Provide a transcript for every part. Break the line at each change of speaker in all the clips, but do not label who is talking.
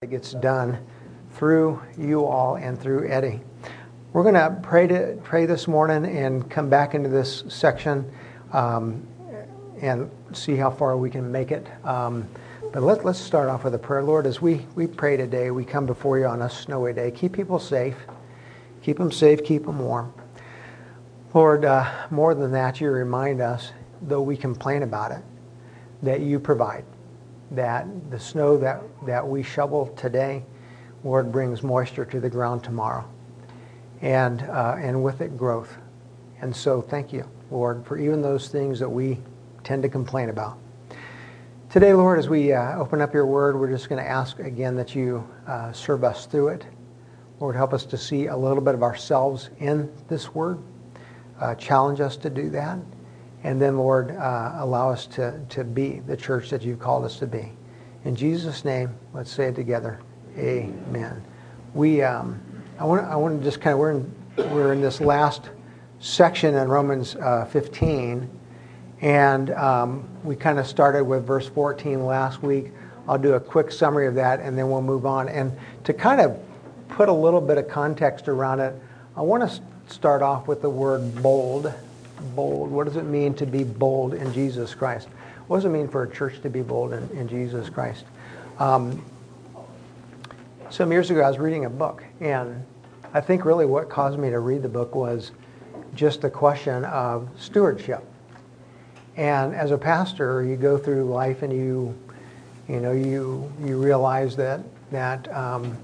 that gets done through you all and through Eddie. We're going to pray to pray this morning and come back into this section um, and see how far we can make it. Um, but let, let's start off with a prayer. Lord, as we, we pray today, we come before you on a snowy day. Keep people safe. Keep them safe. Keep them warm. Lord, uh, more than that, you remind us, though we complain about it, that you provide that the snow that, that we shovel today, Lord, brings moisture to the ground tomorrow. And, uh, and with it, growth. And so thank you, Lord, for even those things that we tend to complain about. Today, Lord, as we uh, open up your word, we're just going to ask again that you uh, serve us through it. Lord, help us to see a little bit of ourselves in this word. Uh, challenge us to do that. And then, Lord, uh, allow us to, to be the church that you've called us to be. In Jesus' name, let's say it together. Amen. We, um, I want I want to just kind of, we're in, we're in this last section in Romans uh, 15. And um, we kind of started with verse 14 last week. I'll do a quick summary of that and then we'll move on. And to kind of put a little bit of context around it, I want to start off with the word bold bold? What does it mean to be bold in Jesus Christ? What does it mean for a church to be bold in, in Jesus Christ? Um, some years ago, I was reading a book, and I think really what caused me to read the book was just the question of stewardship. And as a pastor, you go through life and you, you know, you you realize that that um,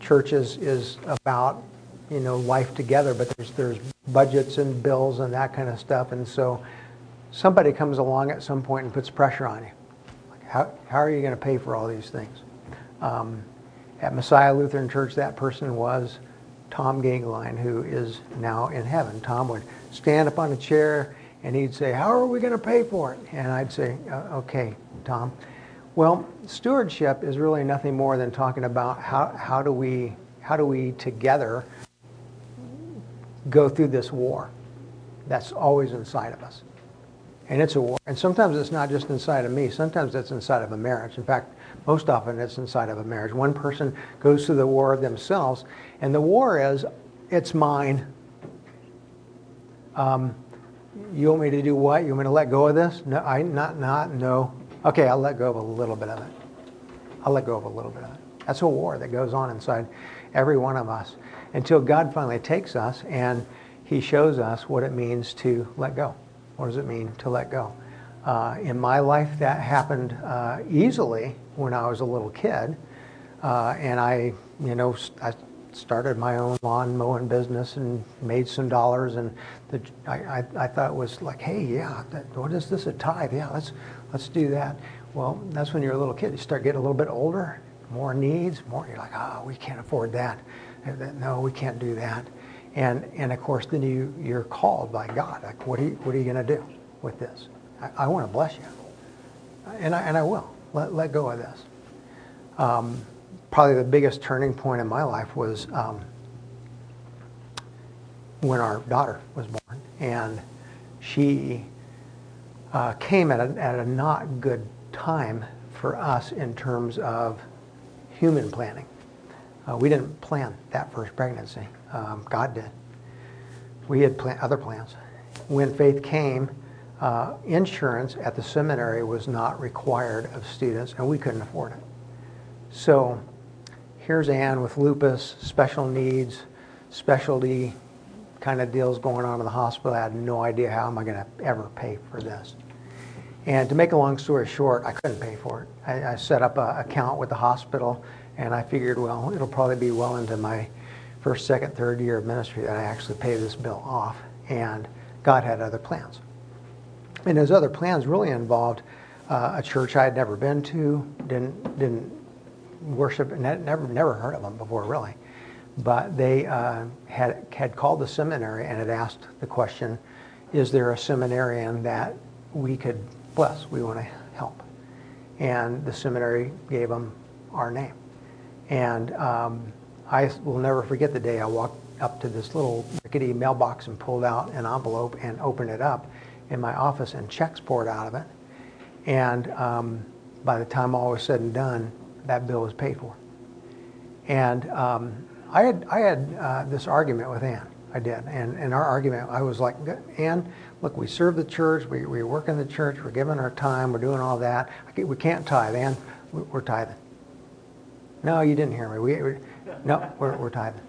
church is, is about you know life together, but there's there's budgets and bills and that kind of stuff, and so somebody comes along at some point and puts pressure on you. Like how how are you going to pay for all these things? Um, at Messiah Lutheran Church, that person was Tom Gagline, who is now in heaven. Tom would stand up on a chair and he'd say, "How are we going to pay for it?" And I'd say, uh, "Okay, Tom." Well, stewardship is really nothing more than talking about how, how do we how do we together go through this war that's always inside of us. And it's a war. And sometimes it's not just inside of me, sometimes it's inside of a marriage. In fact, most often it's inside of a marriage. One person goes through the war themselves, and the war is, it's mine. Um, you want me to do what? You want me to let go of this? No, I not not no. Okay, I'll let go of a little bit of it. I'll let go of a little bit of it. That's a war that goes on inside every one of us until God finally takes us and He shows us what it means to let go. What does it mean to let go? Uh, in my life, that happened uh, easily when I was a little kid, uh, and I, you know, I started my own lawn mowing business and made some dollars, and the, I, I, I, thought it was like, hey, yeah, that, what is this a tithe? Yeah, let's let's do that. Well, that's when you're a little kid. You start getting a little bit older, more needs, more. You're like, oh, we can't afford that no, we can't do that. And, and of course, then you, you're called by God. Like, what are you, what are you going to do with this? I, I want to bless you. And I, and I will. Let, let go of this. Um, probably the biggest turning point in my life was um, when our daughter was born. And she uh, came at a, at a not good time for us in terms of human planning. Uh, we didn't plan that first pregnancy. Um, God did. We had plan- other plans. When Faith came, uh, insurance at the seminary was not required of students, and we couldn't afford it. So here's Ann with lupus, special needs, specialty kind of deals going on in the hospital. I had no idea how am I going to ever pay for this. And to make a long story short, I couldn't pay for it. I, I set up an account with the hospital and I figured, well, it'll probably be well into my first, second, third year of ministry that I actually pay this bill off. And God had other plans. And his other plans really involved uh, a church I had never been to, didn't, didn't worship, never, never heard of them before, really. But they uh, had, had called the seminary and had asked the question, is there a seminarian that we could bless? We want to help. And the seminary gave them our name. And um, I will never forget the day I walked up to this little rickety mailbox and pulled out an envelope and opened it up in my office and checks poured out of it. And um, by the time all was said and done, that bill was paid for. And um, I had, I had uh, this argument with Ann. I did. And in our argument, I was like, Ann, look, we serve the church, we, we work in the church, we're giving our time, we're doing all that. We can't tithe. Ann, we're tithing. No, you didn't hear me. We, we no, we're, we're tithing.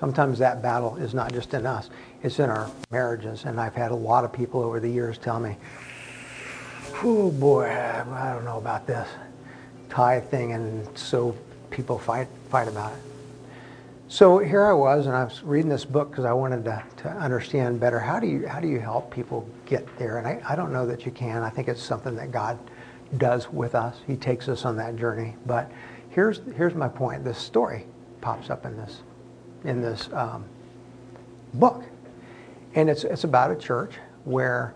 Sometimes that battle is not just in us, it's in our marriages. And I've had a lot of people over the years tell me, oh boy, I don't know about this tithe thing. And so people fight, fight about it. So here I was, and I was reading this book because I wanted to, to understand better how do you how do you help people get there? And I, I don't know that you can. I think it's something that God does with us. He takes us on that journey. But here's here's my point. This story pops up in this in this um, book, and it's it's about a church where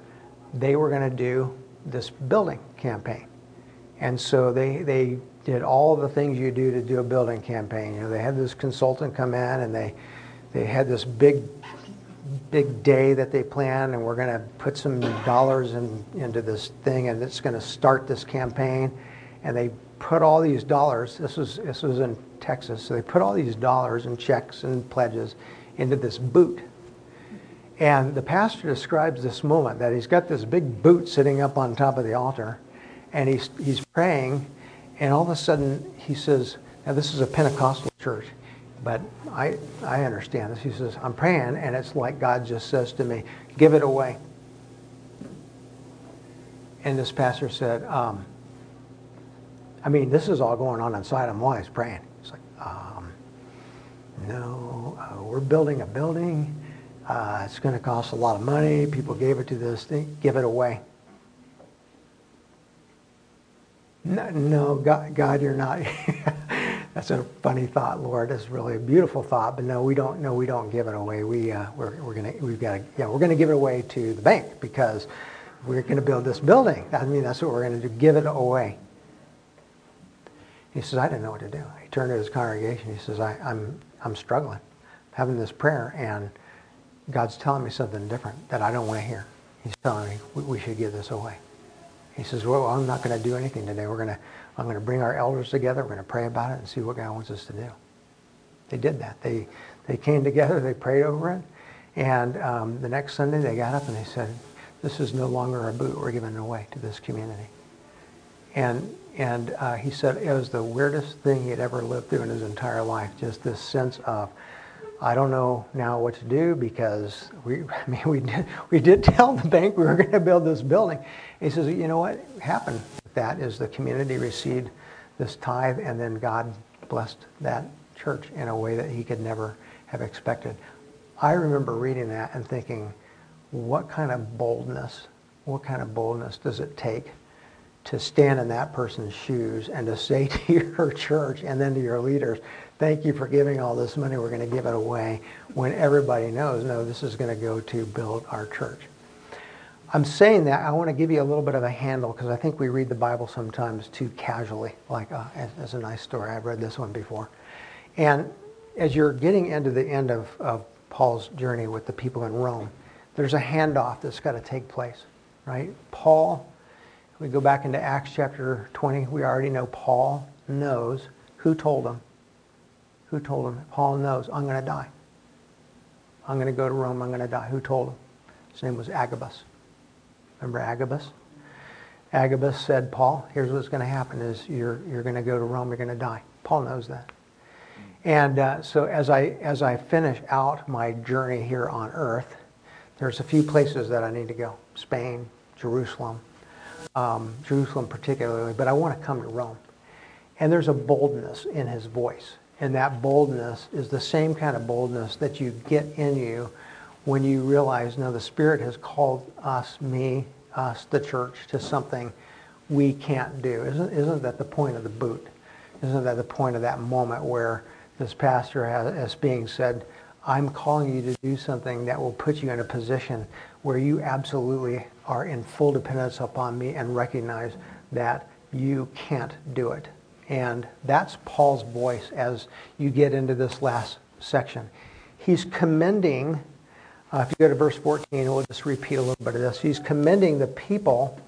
they were going to do this building campaign, and so they they did all the things you do to do a building campaign. You know, they had this consultant come in and they they had this big big day that they planned and we're going to put some dollars in, into this thing and it's going to start this campaign and they put all these dollars this was this was in Texas so they put all these dollars and checks and pledges into this boot and the pastor describes this moment that he's got this big boot sitting up on top of the altar and he's he's praying and all of a sudden, he says, now this is a Pentecostal church, but I, I understand this. He says, I'm praying, and it's like God just says to me, give it away. And this pastor said, um, I mean, this is all going on inside him while he's praying. He's like, um, no, uh, we're building a building. Uh, it's going to cost a lot of money. People gave it to this thing. Give it away. No, no God, God, you're not. That's a funny thought, Lord. It's really a beautiful thought, but no, we don't. No, we don't give it away. We uh, we're, we're gonna we've got to yeah we're gonna give it away to the bank because we're gonna build this building. I mean that's what we're gonna do. Give it away. He says I didn't know what to do. He turned to his congregation. He says I, I'm I'm struggling, having this prayer, and God's telling me something different that I don't want to hear. He's telling me we, we should give this away. He says, well, I'm not going to do anything today. We're going to, I'm going to bring our elders together. We're going to pray about it and see what God wants us to do. They did that. They, they came together. They prayed over it. And um, the next Sunday they got up and they said, this is no longer a boot. We're giving it away to this community. And, and uh, he said it was the weirdest thing he had ever lived through in his entire life. Just this sense of, I don't know now what to do because we, I mean, we did, we did tell the bank we were going to build this building. he says, you know what happened with that is the community received this tithe and then God blessed that church in a way that he could never have expected. I remember reading that and thinking, what kind of boldness, what kind of boldness does it take to stand in that person's shoes and to say to your church and then to your leaders, thank you for giving all this money. We're going to give it away when everybody knows, no, this is going to go to build our church. I'm saying that I want to give you a little bit of a handle because I think we read the Bible sometimes too casually, like uh, as, a nice story. I've read this one before. And as you're getting into the end of, of Paul's journey with the people in Rome, there's a handoff that's got to take place, right? Paul, we go back into Acts chapter 20, we already know Paul knows who told him who told him? Paul knows, I'm going to die. I'm going to go to Rome. I'm going to die. Who told him? His name was Agabus. Remember Agabus? Agabus said, Paul, here's what's going to happen is you're, you're going to go to Rome. You're going to die. Paul knows that. And uh, so as I, as I finish out my journey here on earth, there's a few places that I need to go. Spain, Jerusalem, um, Jerusalem particularly, but I want to come to Rome. And there's a boldness in his voice. And that boldness is the same kind of boldness that you get in you when you realize, no, the Spirit has called us, me, us, the church, to something we can't do. Isn't, isn't that the point of the boot? Isn't that the point of that moment where this pastor has, is being said, I'm calling you to do something that will put you in a position where you absolutely are in full dependence upon me and recognize that you can't do it. And that's Paul's voice as you get into this last section. He's commending, uh, if you go to verse 14, we'll just repeat a little bit of this. He's commending the people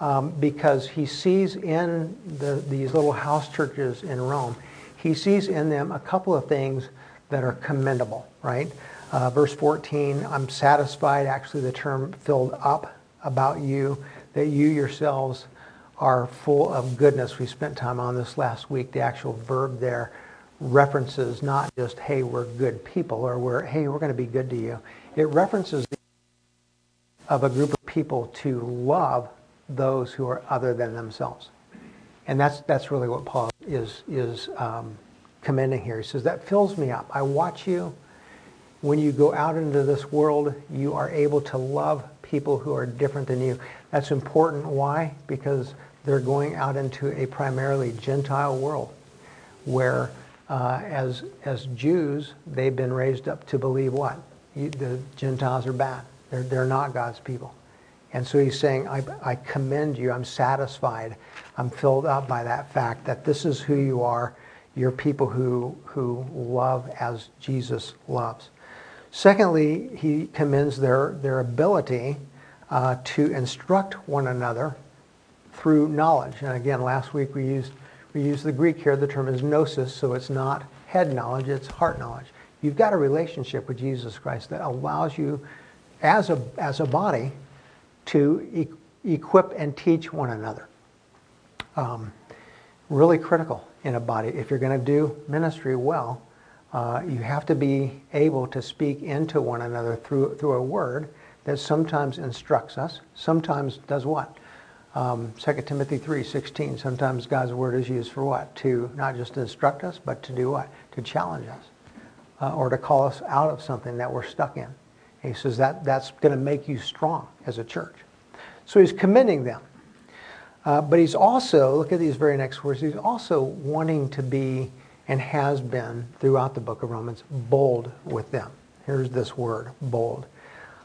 um, because he sees in the, these little house churches in Rome, he sees in them a couple of things that are commendable, right? Uh, verse 14, I'm satisfied, actually, the term filled up about you, that you yourselves are full of goodness. We spent time on this last week. The actual verb there references not just, hey, we're good people, or we're, hey, we're going to be good to you. It references the of a group of people to love those who are other than themselves. And that's, that's really what Paul is, is um, commending here. He says, that fills me up. I watch you. When you go out into this world, you are able to love people who are different than you. That's important. Why? Because they're going out into a primarily Gentile world where uh, as, as Jews, they've been raised up to believe what? You, the Gentiles are bad. They're, they're not God's people. And so he's saying, I, I commend you. I'm satisfied. I'm filled up by that fact that this is who you are. You're people who, who love as Jesus loves. Secondly, he commends their, their ability uh, to instruct one another through knowledge. And again, last week we used, we used the Greek here. The term is gnosis, so it's not head knowledge, it's heart knowledge. You've got a relationship with Jesus Christ that allows you as a, as a body to e- equip and teach one another. Um, really critical in a body. If you're going to do ministry well, uh, you have to be able to speak into one another through, through a word that sometimes instructs us, sometimes does what? Um, 2 Timothy 3:16. Sometimes God's word is used for what? To not just instruct us, but to do what? To challenge us, uh, or to call us out of something that we're stuck in. He says that that's going to make you strong as a church. So he's commending them. Uh, but he's also, look at these very next words, he's also wanting to be and has been throughout the book of Romans bold with them. Here's this word, bold.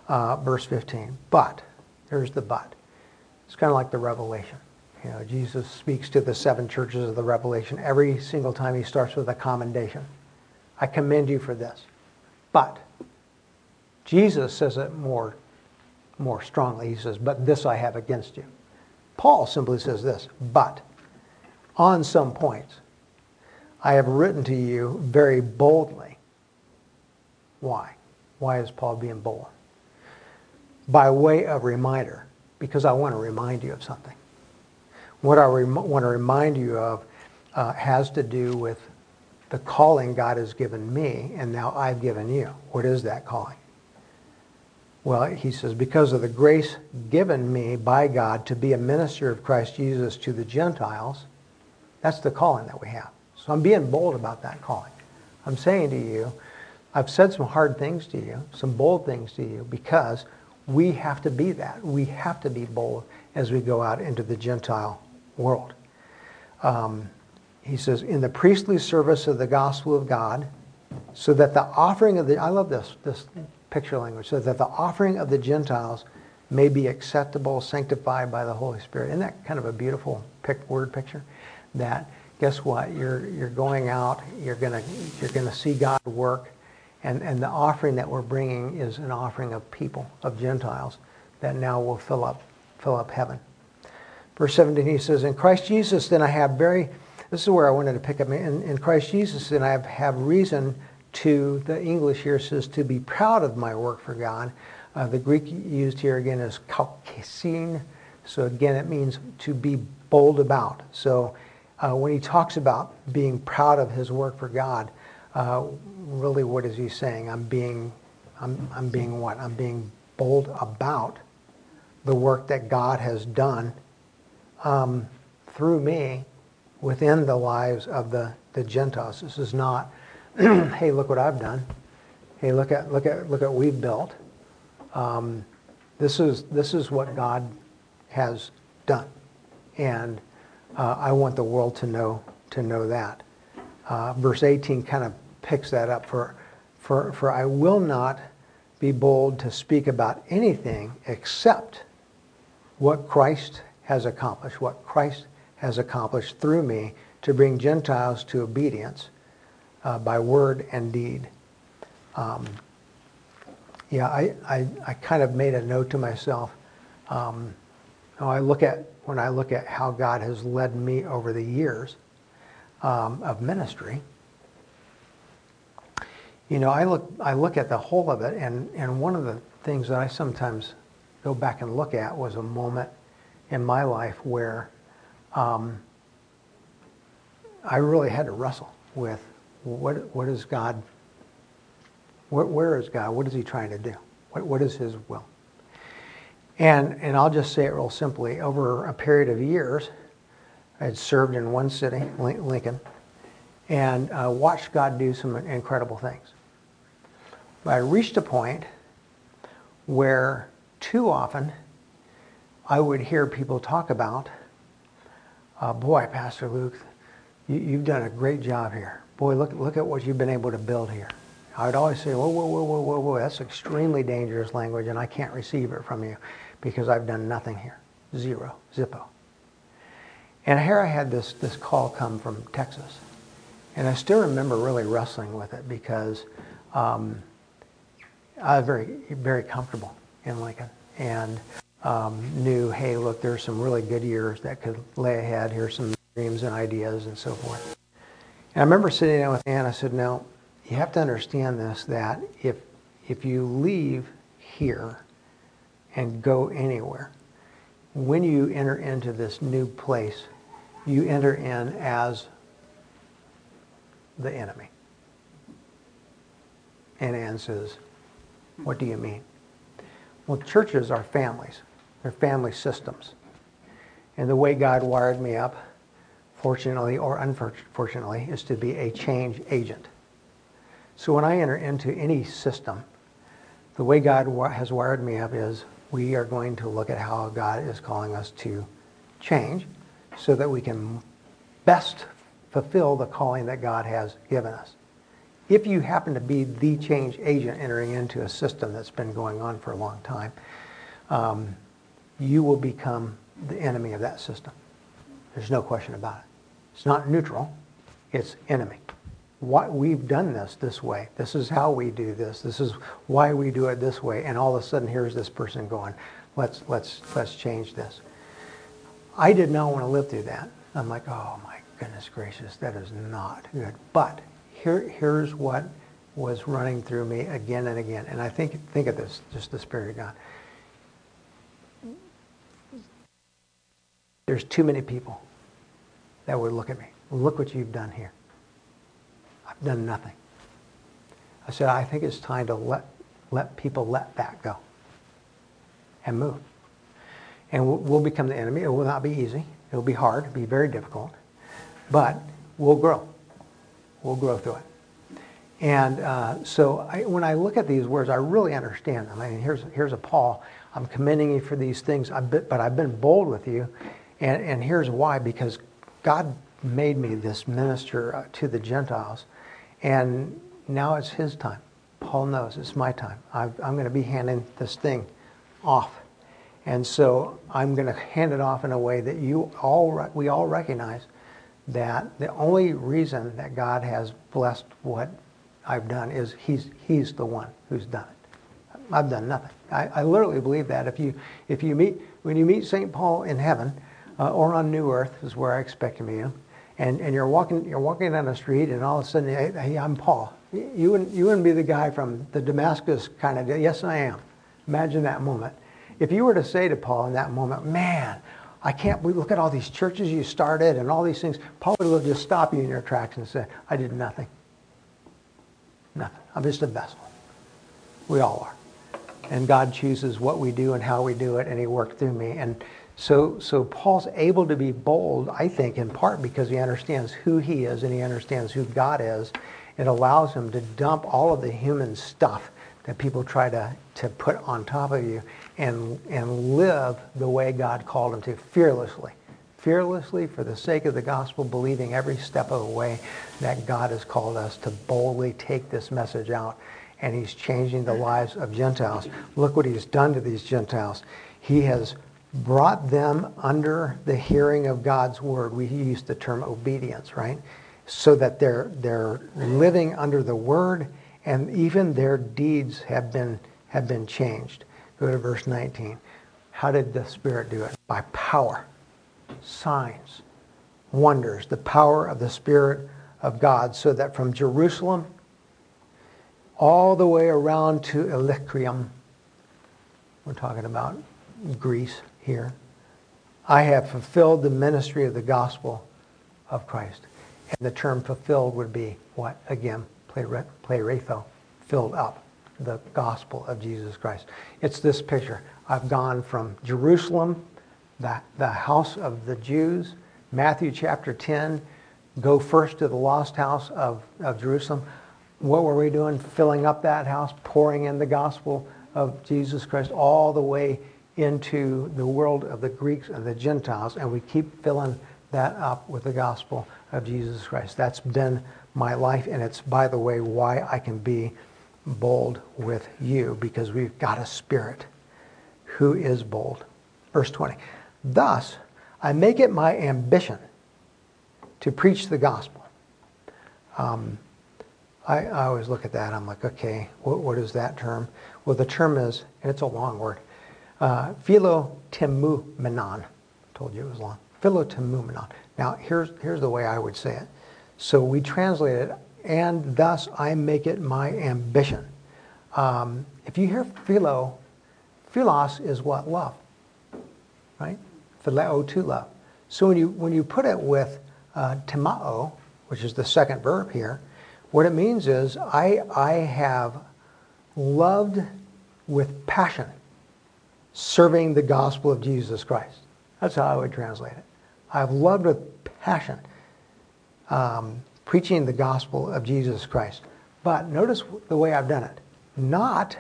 Uh, verse 15. But, here's the but. It's kind of like the revelation. You know, Jesus speaks to the seven churches of the revelation every single time he starts with a commendation. I commend you for this. But, Jesus says it more, more strongly. He says, But this I have against you. Paul simply says this, But on some points, I have written to you very boldly. Why? Why is Paul being bold? By way of reminder, because I want to remind you of something. What I rem- want to remind you of uh, has to do with the calling God has given me, and now I've given you. What is that calling? Well, he says, because of the grace given me by God to be a minister of Christ Jesus to the Gentiles, that's the calling that we have. So I'm being bold about that calling. I'm saying to you, I've said some hard things to you, some bold things to you, because we have to be that. We have to be bold as we go out into the Gentile world. Um, he says, in the priestly service of the gospel of God, so that the offering of the, I love this, this picture language, so that the offering of the Gentiles may be acceptable, sanctified by the Holy Spirit. Isn't that kind of a beautiful pic, word picture? That guess what? You're you're going out. You're gonna you're gonna see God work, and and the offering that we're bringing is an offering of people of Gentiles that now will fill up fill up heaven. Verse 17, he says, "In Christ Jesus, then I have very." This is where I wanted to pick up. In, in Christ Jesus, then I have, have reason to, the English here says, to be proud of my work for God. Uh, the Greek used here again is kaukesin. So again, it means to be bold about. So uh, when he talks about being proud of his work for God, uh, really what is he saying? I'm being, I'm, I'm being what? I'm being bold about the work that God has done um, through me within the lives of the, the Gentiles. This is not hey, look what I've done. Hey, look at look at look at what we've built. Um, this is this is what God has done, and uh, I want the world to know to know that. Uh, verse 18 kind of picks that up for for for I will not be bold to speak about anything except what Christ has accomplished, what Christ has accomplished through me to bring Gentiles to obedience uh, by word and deed. Um, yeah, I, I, I, kind of made a note to myself. Um, I look at when I look at how God has led me over the years um, of ministry, You know, I look, I look at the whole of it, and, and one of the things that I sometimes go back and look at was a moment in my life where um, I really had to wrestle with what, what is God, where is God? What is he trying to do? What, what is his will? And, and I'll just say it real simply. Over a period of years, I had served in one city, Lincoln, and uh, watched God do some incredible things. But I reached a point where too often I would hear people talk about, uh, boy, Pastor Luke, you, have done a great job here. Boy, look, look at what you've been able to build here. I would always say, whoa, whoa, whoa, whoa, whoa, whoa, that's extremely dangerous language and I can't receive it from you because I've done nothing here. Zero, zippo. And here I had this, this call come from Texas. And I still remember really wrestling with it because um, I was very, very comfortable in Lincoln and um, knew, hey, look, there's some really good years that could lay ahead. Here's some dreams and ideas and so forth. And I remember sitting down with Ann. I said, now, you have to understand this, that if, if you leave here and go anywhere, when you enter into this new place, you enter in as the enemy. And Ann says, what do you mean? Well, churches are families. They're family systems. And the way God wired me up, fortunately or unfortunately, is to be a change agent. So when I enter into any system, the way God has wired me up is we are going to look at how God is calling us to change so that we can best fulfill the calling that God has given us. If you happen to be the change agent entering into a system that's been going on for a long time, um, you will become the enemy of that system. There's no question about it. It's not neutral, it's enemy. Why, we've done this this way. This is how we do this. This is why we do it this way. And all of a sudden, here's this person going, let's, let's, let's change this. I did not want to live through that. I'm like, oh my goodness gracious, that is not good. But here, here's what was running through me again and again. And I think, think of this, just the Spirit of God. There's too many people that would look at me. Look what you've done here. I've done nothing. I said, I think it's time to let, let people let that go and move. And we'll, we'll become the enemy. It will not be easy. It will be hard. It'll be very difficult. But we'll grow. We'll grow through it. And uh, so I, when I look at these words, I really understand them. I mean, here's, here's a Paul. I'm commending you for these things, I but I've been bold with you. And, and here's why because God made me this minister uh, to the Gentiles. And now it's his time. Paul knows it's my time. i am going to be handing this thing off. And so I'm going to hand it off in a way that you all, we all recognize that the only reason that God has blessed what I've done is he's, he's the one who's done it. I've done nothing. I, I literally believe that. If you, if you meet, when you meet St. Paul in heaven, uh, or on New Earth is where I expect to meet him, and, and you're walking you're walking down the street, and all of a sudden, hey, I'm Paul. You wouldn't you wouldn't be the guy from the Damascus kind of. Yes, I am. Imagine that moment. If you were to say to Paul in that moment, man, I can't believe, look at all these churches you started and all these things. Paul would just stop you in your tracks and say, I did nothing. Nothing. I'm just a vessel. We all are. And God chooses what we do and how we do it, and he worked through me. And so, so Paul's able to be bold, I think, in part because he understands who he is and he understands who God is. It allows him to dump all of the human stuff that people try to, to put on top of you and, and live the way God called him to, fearlessly. Fearlessly for the sake of the gospel, believing every step of the way that God has called us to boldly take this message out. And he's changing the lives of Gentiles. Look what he's done to these Gentiles. He has brought them under the hearing of God's word. We use the term obedience, right? So that they're, they're living under the word and even their deeds have been, have been changed. Go to verse 19. How did the Spirit do it? By power, signs, wonders, the power of the Spirit of God, so that from Jerusalem all the way around to Illyricum. We're talking about Greece here. I have fulfilled the ministry of the gospel of Christ. And the term fulfilled would be what? Again, plerotho, filled up the gospel of Jesus Christ. It's this picture. I've gone from Jerusalem, the, the house of the Jews, Matthew chapter 10, go first to the lost house of, of Jerusalem. What were we doing? Filling up that house, pouring in the gospel of Jesus Christ all the way into the world of the Greeks and the Gentiles, and we keep filling that up with the gospel of Jesus Christ. That's been my life, and it's, by the way, why I can be bold with you, because we've got a spirit who is bold. Verse 20. Thus, I make it my ambition to preach the gospel. Um, I, I, always look at that. I'm like, okay, what, what is that term? Well, the term is, and it's a long word, uh, philotimumenon. Told you it was long. Philotimumenon. Now, here's, here's the way I would say it. So we translate it, and thus I make it my ambition. Um, if you hear philo, philos is what? Love. Right? Phileo, to love. So when you, when you put it with uh, timao, which is the second verb here, what it means is I, I have loved with passion serving the gospel of Jesus Christ. That's how I would translate it. I've loved with passion um, preaching the gospel of Jesus Christ. But notice the way I've done it. Not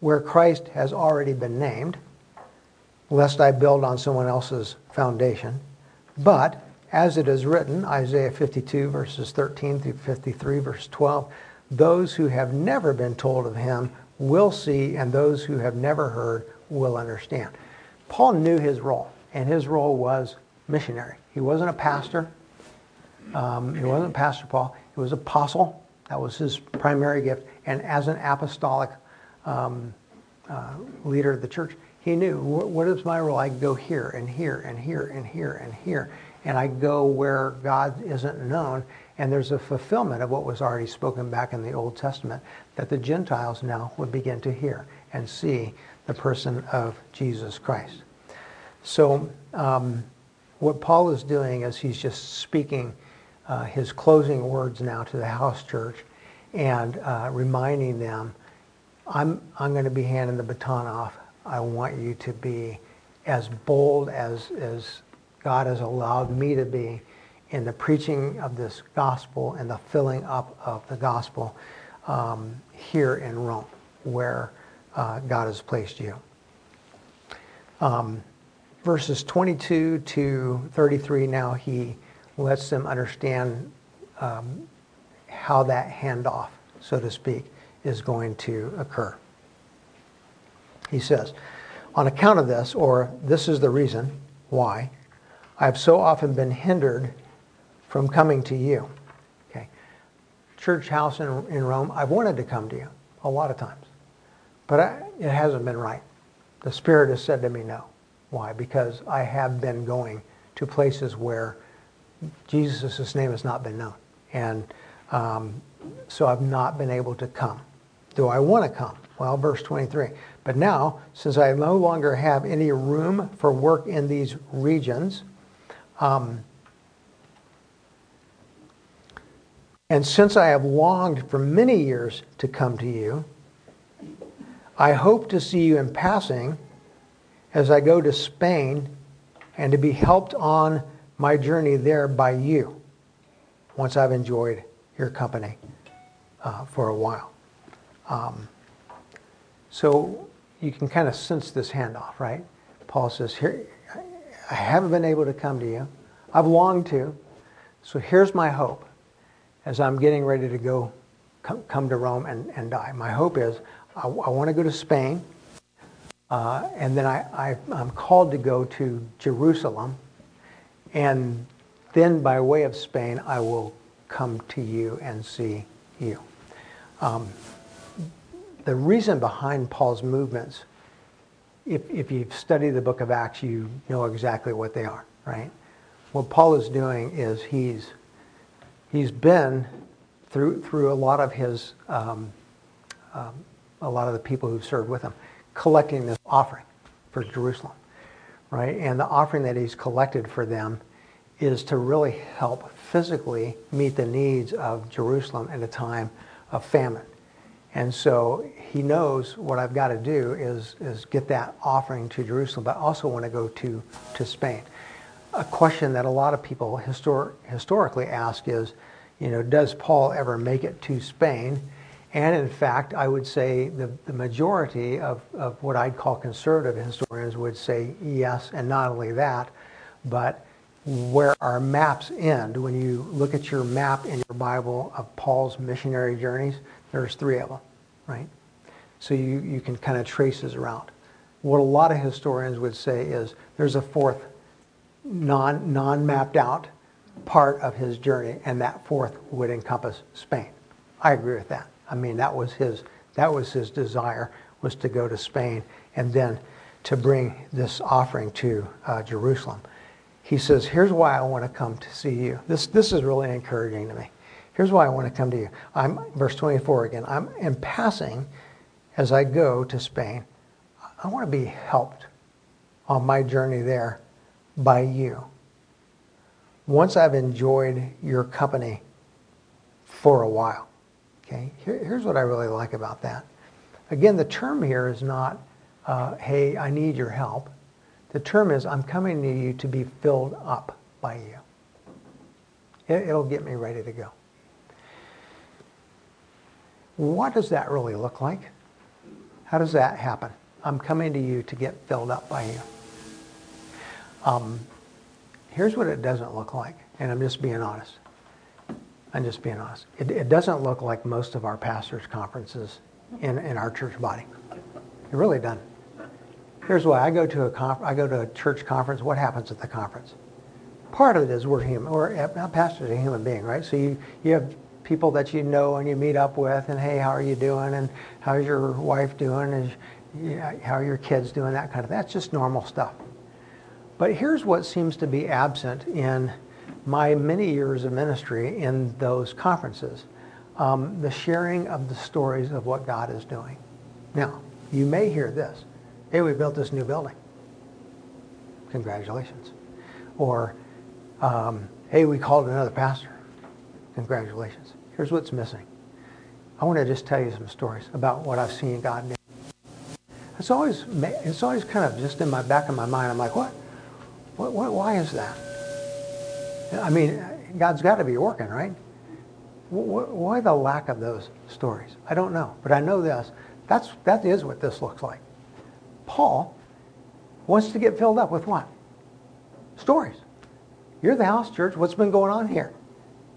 where Christ has already been named, lest I build on someone else's foundation, but as it is written, Isaiah 52, verses 13 through 53, verse 12, those who have never been told of him will see, and those who have never heard will understand. Paul knew his role, and his role was missionary. He wasn't a pastor. Um, he wasn't Pastor Paul. He was apostle. That was his primary gift. And as an apostolic um, uh, leader of the church, he knew what is my role? I go here and here and here and here and here and I go where God isn't known. And there's a fulfillment of what was already spoken back in the Old Testament that the Gentiles now would begin to hear and see the person of Jesus Christ. So, um, what Paul is doing is he's just speaking uh, his closing words now to the house church and uh, reminding them, I'm, I'm going to be handing the baton off. I want you to be as bold as, as God has allowed me to be in the preaching of this gospel and the filling up of the gospel um, here in Rome, where uh, God has placed you. Um, verses 22 to 33, now he lets them understand um, how that handoff, so to speak, is going to occur. He says, On account of this, or this is the reason why, I've so often been hindered from coming to you. Okay. Church house in, in Rome, I've wanted to come to you a lot of times, but I, it hasn't been right. The Spirit has said to me no. Why? Because I have been going to places where Jesus' name has not been known. And um, so I've not been able to come. Do I want to come? Well, verse 23. But now, since I no longer have any room for work in these regions, um, and since I have longed for many years to come to you, I hope to see you in passing as I go to Spain and to be helped on my journey there by you once I've enjoyed your company uh, for a while. Um, so you can kind of sense this handoff, right? Paul says, Here, I haven't been able to come to you. I've longed to. So here's my hope as I'm getting ready to go come, come to Rome and, and die. My hope is I, I want to go to Spain, uh, and then I, I, I'm called to go to Jerusalem, and then by way of Spain, I will come to you and see you. Um, the reason behind Paul's movements if, if you've studied the book of Acts, you know exactly what they are, right? What Paul is doing is he's, he's been through, through a lot of his um, um, a lot of the people who served with him, collecting this offering for Jerusalem, right? And the offering that he's collected for them is to really help physically meet the needs of Jerusalem at a time of famine. And so he knows what I've got to do is, is get that offering to Jerusalem, but I also want to go to, to Spain. A question that a lot of people histor- historically ask is, you know, does Paul ever make it to Spain? And in fact, I would say the, the majority of, of what I'd call conservative historians would say yes, and not only that, but where our maps end, when you look at your map in your Bible of Paul's missionary journeys, there's three of them, right? So you, you can kind of trace this around. What a lot of historians would say is there's a fourth non, non-mapped out part of his journey, and that fourth would encompass Spain. I agree with that. I mean, that was his, that was his desire, was to go to Spain and then to bring this offering to uh, Jerusalem. He says, here's why I want to come to see you. This, this is really encouraging to me. Here's why I want to come to you. I'm, verse 24 again. I'm in passing as I go to Spain. I want to be helped on my journey there by you. Once I've enjoyed your company for a while. Okay, Here, here's what I really like about that. Again, the term here is not, uh, hey, I need your help. The term is, I'm coming to you to be filled up by you. It, it'll get me ready to go. What does that really look like? How does that happen? I'm coming to you to get filled up by you. Um, here's what it doesn't look like, and I'm just being honest. I'm just being honest. It, it doesn't look like most of our pastors' conferences in, in our church body. It really doesn't. Here's why. I go to a conf- I go to a church conference. What happens at the conference? Part of it is we're uh, human. Or a pastor's a human being, right? So you, you have people that you know and you meet up with, and hey, how are you doing? And how's your wife doing? And how are your kids doing? That kind of. That's just normal stuff. But here's what seems to be absent in my many years of ministry in those conferences um, the sharing of the stories of what God is doing. Now, you may hear this hey, we built this new building. Congratulations. Or, um, hey, we called another pastor. Congratulations. Here's what's missing. I want to just tell you some stories about what I've seen God do. It's always, it's always kind of just in my back of my mind. I'm like, what? what, what why is that? I mean, God's got to be working, right? Why the lack of those stories? I don't know, but I know this. That's that is what this looks like. Paul wants to get filled up with what? Stories. You're the house church. What's been going on here?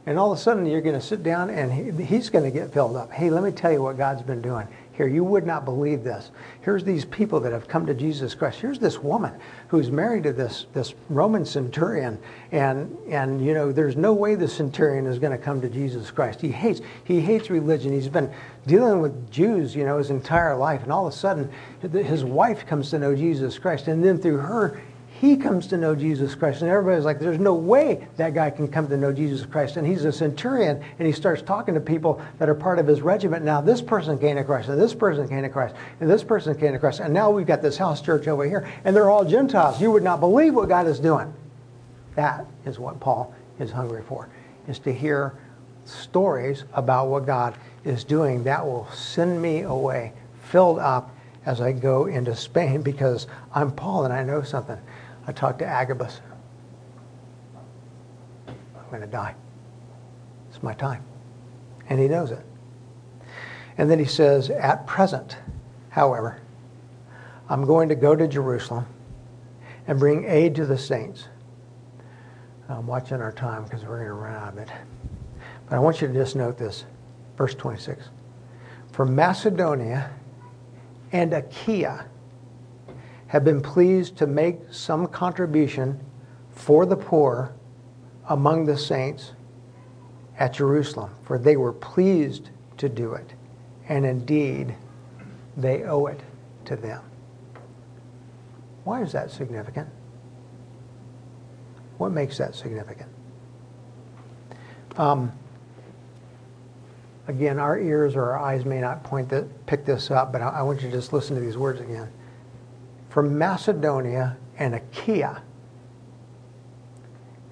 And all of a sudden, you're going to sit down and he, he's going to get filled up. Hey, let me tell you what God's been doing here. You would not believe this. Here's these people that have come to Jesus Christ. Here's this woman who's married to this, this Roman centurion. And, and, you know, there's no way the centurion is going to come to Jesus Christ. He hates, he hates religion. He's been dealing with Jews, you know, his entire life. And all of a sudden, his wife comes to know Jesus Christ. And then through her, he comes to know Jesus Christ. And everybody's like, there's no way that guy can come to know Jesus Christ. And he's a centurion, and he starts talking to people that are part of his regiment. Now, this person came to Christ, and this person came to Christ, and this person came to Christ. And now we've got this house church over here, and they're all Gentiles. You would not believe what God is doing. That is what Paul is hungry for, is to hear stories about what God is doing that will send me away filled up as I go into Spain because I'm Paul and I know something. I talked to Agabus. I'm going to die. It's my time. And he knows it. And then he says, At present, however, I'm going to go to Jerusalem and bring aid to the saints. I'm watching our time because we're going to run out of it. But I want you to just note this. Verse 26. For Macedonia and Achaia have been pleased to make some contribution for the poor among the saints at Jerusalem, for they were pleased to do it, and indeed they owe it to them. Why is that significant? What makes that significant? Um, again, our ears or our eyes may not point the, pick this up, but I, I want you to just listen to these words again. From Macedonia and Achaia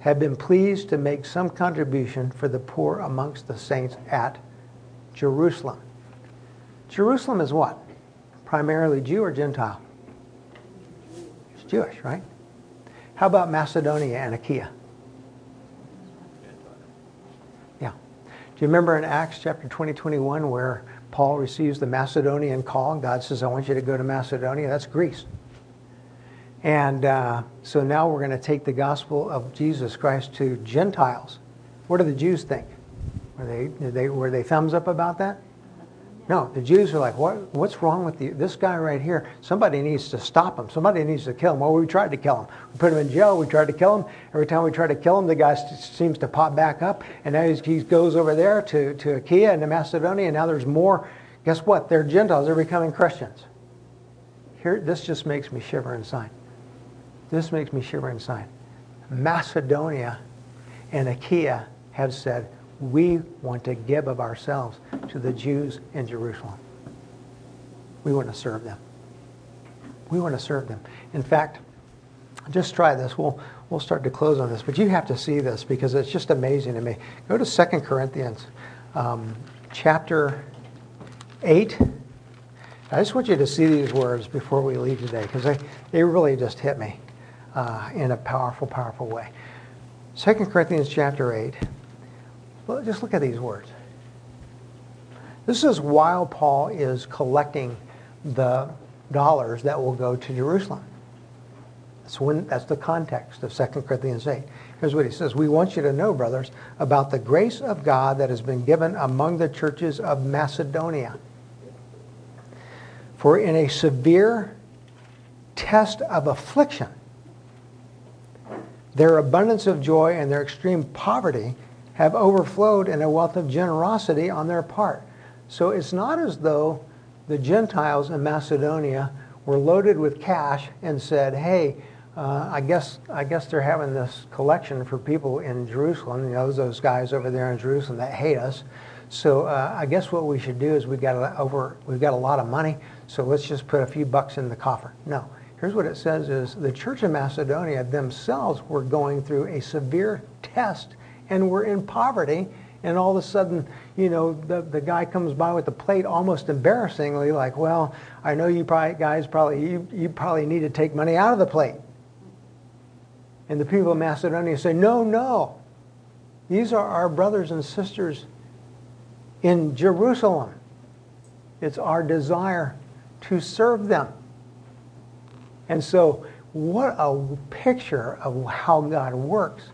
have been pleased to make some contribution for the poor amongst the saints at Jerusalem. Jerusalem is what? Primarily Jew or Gentile? It's Jewish, right? How about Macedonia and Achaia? Yeah. Do you remember in Acts chapter 20, 21 where Paul receives the Macedonian call? and God says, I want you to go to Macedonia. That's Greece. And uh, so now we're going to take the gospel of Jesus Christ to Gentiles. What do the Jews think? Were they, they, were they thumbs up about that? No, the Jews are like, what, what's wrong with the, this guy right here? Somebody needs to stop him. Somebody needs to kill him. Well, we tried to kill him. We put him in jail. We tried to kill him. Every time we try to kill him, the guy seems to pop back up. And now he goes over there to, to Achaia and to Macedonia, and now there's more. Guess what? They're Gentiles. They're becoming Christians. Here, this just makes me shiver inside. This makes me shiver inside. Macedonia and Achaia have said, we want to give of ourselves to the Jews in Jerusalem. We want to serve them. We want to serve them. In fact, just try this. We'll, we'll start to close on this, but you have to see this because it's just amazing to me. Go to 2 Corinthians um, chapter 8. I just want you to see these words before we leave today because they, they really just hit me uh, in a powerful, powerful way. 2 Corinthians chapter 8. Well, just look at these words. This is while Paul is collecting the dollars that will go to Jerusalem. That's, when, that's the context of 2 Corinthians 8. Here's what he says We want you to know, brothers, about the grace of God that has been given among the churches of Macedonia. For in a severe test of affliction, their abundance of joy and their extreme poverty have overflowed in a wealth of generosity on their part. So it's not as though the Gentiles in Macedonia were loaded with cash and said, hey, uh, I guess I guess they're having this collection for people in Jerusalem. You know, those guys over there in Jerusalem that hate us. So uh, I guess what we should do is we got over we've got a lot of money, so let's just put a few bucks in the coffer. No, here's what it says: is the church of Macedonia themselves were going through a severe test and we're in poverty and all of a sudden, you know, the, the guy comes by with the plate almost embarrassingly like, well, I know you probably, guys probably, you, you probably need to take money out of the plate. And the people of Macedonia say, no, no. These are our brothers and sisters in Jerusalem. It's our desire to serve them. And so, what a picture of how God works.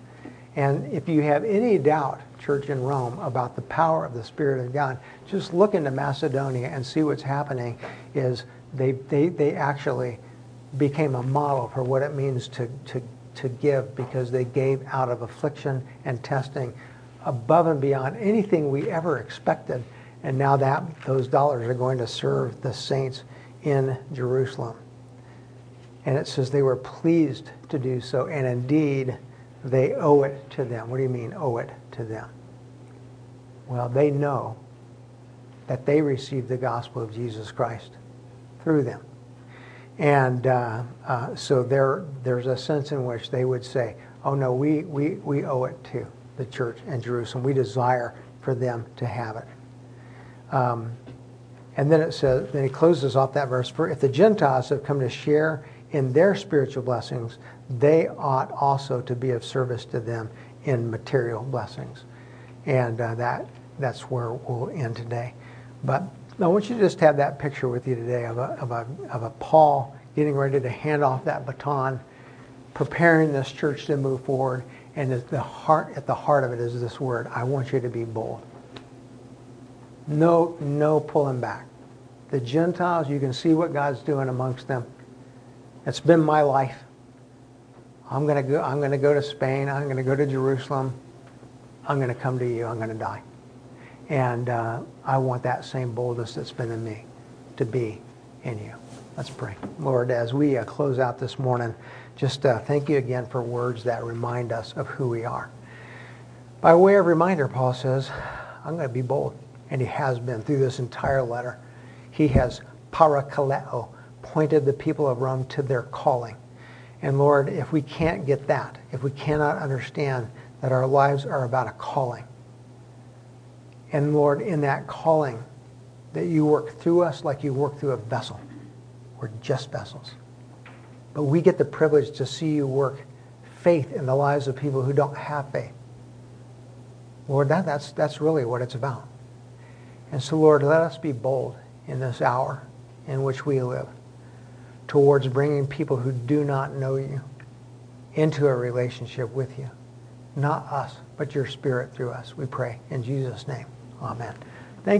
And if you have any doubt, church in Rome, about the power of the Spirit of God, just look into Macedonia and see what's happening is they, they, they actually became a model for what it means to, to, to give because they gave out of affliction and testing above and beyond anything we ever expected. And now that those dollars are going to serve the saints in Jerusalem. And it says they were pleased to do so, and indeed they owe it to them. What do you mean, owe it to them? Well, they know that they received the gospel of Jesus Christ through them. And uh, uh, so there, there's a sense in which they would say, oh no, we, we, we owe it to the church in Jerusalem. We desire for them to have it. Um, and then it says, then he closes off that verse, for if the Gentiles have come to share in their spiritual blessings, they ought also to be of service to them in material blessings. And uh, that, that's where we'll end today. But I want you to just have that picture with you today of a, of a, of a Paul getting ready to hand off that baton, preparing this church to move forward. And at the heart, at the heart of it is this word, I want you to be bold. No, no pulling back. The Gentiles, you can see what God's doing amongst them. It's been my life. I'm going to go, I'm going to go to Spain. I'm going to go to Jerusalem. I'm going to come to you. I'm going to die. And uh, I want that same boldness that's been in me to be in you. Let's pray. Lord, as we uh, close out this morning, just uh, thank you again for words that remind us of who we are. By way of reminder, Paul says, I'm going to be bold. and he has been through this entire letter. He has parakaleo, pointed the people of Rome to their calling. And Lord, if we can't get that, if we cannot understand that our lives are about a calling, and Lord, in that calling, that you work through us like you work through a vessel. We're just vessels. But we get the privilege to see you work faith in the lives of people who don't have faith. Lord, that, that's, that's really what it's about. And so, Lord, let us be bold in this hour in which we live towards bringing people who do not know you into a relationship with you. Not us, but your spirit through us, we pray. In Jesus' name, amen. Thank you.